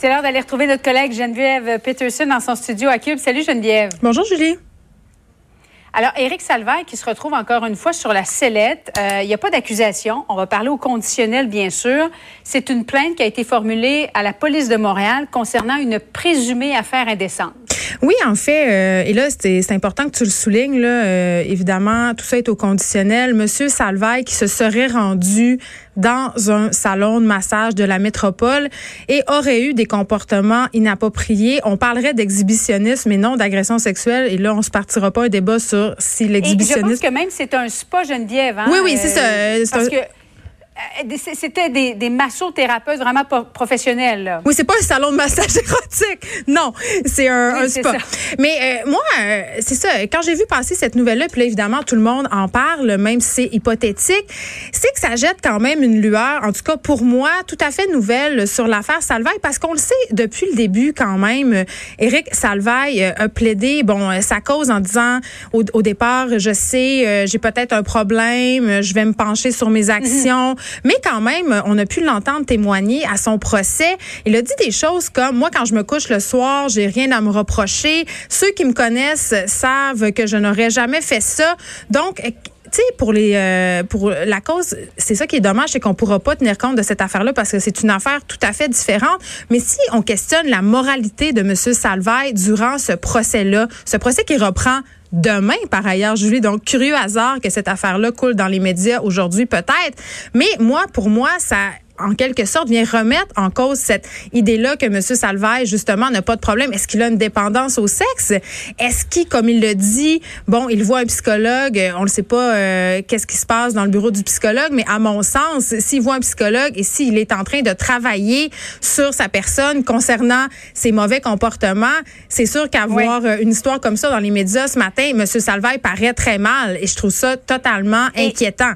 C'est l'heure d'aller retrouver notre collègue Geneviève Peterson dans son studio à Cube. Salut Geneviève. Bonjour Julie. Alors, Éric Salvaire qui se retrouve encore une fois sur la sellette. Euh, il n'y a pas d'accusation. On va parler au conditionnel, bien sûr. C'est une plainte qui a été formulée à la police de Montréal concernant une présumée affaire indécente. Oui, en fait, euh, et là, c'est important que tu le soulignes, là, euh, évidemment, tout ça est au conditionnel. Monsieur Salvaille qui se serait rendu dans un salon de massage de la métropole et aurait eu des comportements inappropriés. On parlerait d'exhibitionnisme et non d'agression sexuelle. Et là, on se partira pas un débat sur si l'exhibitionnisme... Je pense que même c'est un spa Geneviève. Hein? Oui, oui, c'est ça. Euh, parce que euh, c'était des, des massothérapeutes vraiment professionnels. Là. Oui, c'est pas un salon de massage érotique. Non, c'est un, un spa. Mais euh, moi, euh, c'est ça. Quand j'ai vu passer cette nouvelle-là, puis là, évidemment, tout le monde en parle, même si c'est hypothétique, c'est que ça jette quand même une lueur, en tout cas pour moi, tout à fait nouvelle sur l'affaire Salvaille, parce qu'on le sait depuis le début quand même. Éric Salvaille a plaidé, bon, sa cause en disant au, au départ, je sais, j'ai peut-être un problème, je vais me pencher sur mes actions. Mais quand même, on a pu l'entendre témoigner à son procès. Il a dit des choses comme moi quand je me couche le soir, j'ai rien à me reprocher. Ceux qui me connaissent savent que je n'aurais jamais fait ça. Donc tu sais, pour les euh, pour la cause, c'est ça qui est dommage, c'est qu'on pourra pas tenir compte de cette affaire-là parce que c'est une affaire tout à fait différente. Mais si on questionne la moralité de M. Salvaille durant ce procès-là, ce procès qui reprend demain, par ailleurs, Julie. Donc, curieux hasard que cette affaire-là coule dans les médias aujourd'hui, peut-être. Mais moi, pour moi, ça en quelque sorte, vient remettre en cause cette idée-là que M. Salvaille, justement, n'a pas de problème. Est-ce qu'il a une dépendance au sexe? Est-ce qu'il, comme il le dit, bon, il voit un psychologue, on ne sait pas euh, qu'est-ce qui se passe dans le bureau du psychologue, mais à mon sens, s'il voit un psychologue et s'il est en train de travailler sur sa personne concernant ses mauvais comportements, c'est sûr qu'avoir euh, une histoire comme ça dans les médias ce matin, M. Salvaille paraît très mal et je trouve ça totalement inquiétant.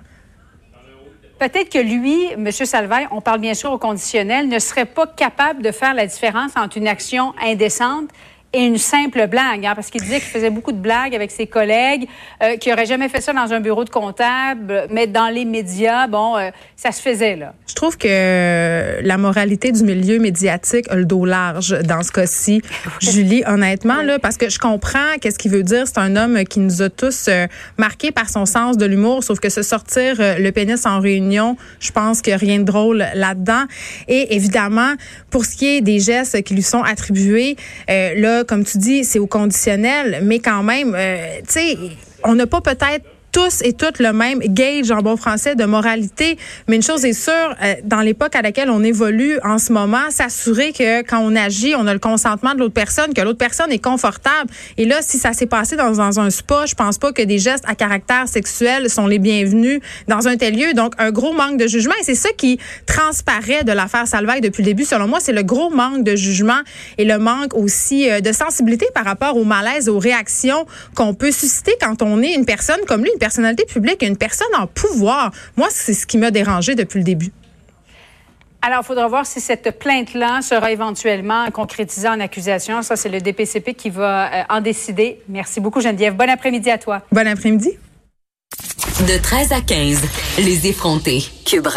Peut-être que lui, M. Salvaille, on parle bien sûr au conditionnel, ne serait pas capable de faire la différence entre une action indécente et une simple blague, hein, parce qu'il disait qu'il faisait beaucoup de blagues avec ses collègues, euh, qu'il n'aurait jamais fait ça dans un bureau de comptable, mais dans les médias, bon, euh, ça se faisait là. Je trouve que la moralité du milieu médiatique a le dos large dans ce cas-ci, Julie, honnêtement, là, parce que je comprends qu'est-ce qu'il veut dire. C'est un homme qui nous a tous euh, marqués par son sens de l'humour, sauf que se sortir euh, le pénis en réunion, je pense qu'il n'y a rien de drôle là-dedans. Et évidemment, pour ce qui est des gestes qui lui sont attribués, euh, comme tu dis, c'est au conditionnel, mais quand même, euh, tu sais, on n'a pas peut-être tous et toutes le même gauge en bon français de moralité. Mais une chose est sûre, euh, dans l'époque à laquelle on évolue en ce moment, s'assurer que quand on agit, on a le consentement de l'autre personne, que l'autre personne est confortable. Et là, si ça s'est passé dans, dans, un spa, je pense pas que des gestes à caractère sexuel sont les bienvenus dans un tel lieu. Donc, un gros manque de jugement. Et c'est ça qui transparaît de l'affaire Salvaille depuis le début. Selon moi, c'est le gros manque de jugement et le manque aussi euh, de sensibilité par rapport au malaise, aux réactions qu'on peut susciter quand on est une personne comme lui, personnalité publique, une personne en pouvoir. Moi, c'est ce qui m'a dérangé depuis le début. Alors, il faudra voir si cette plainte-là sera éventuellement concrétisée en accusation. Ça, c'est le DPCP qui va euh, en décider. Merci beaucoup, Geneviève. Bon après-midi à toi. Bon après-midi. De 13 à 15, les effrontés. Cube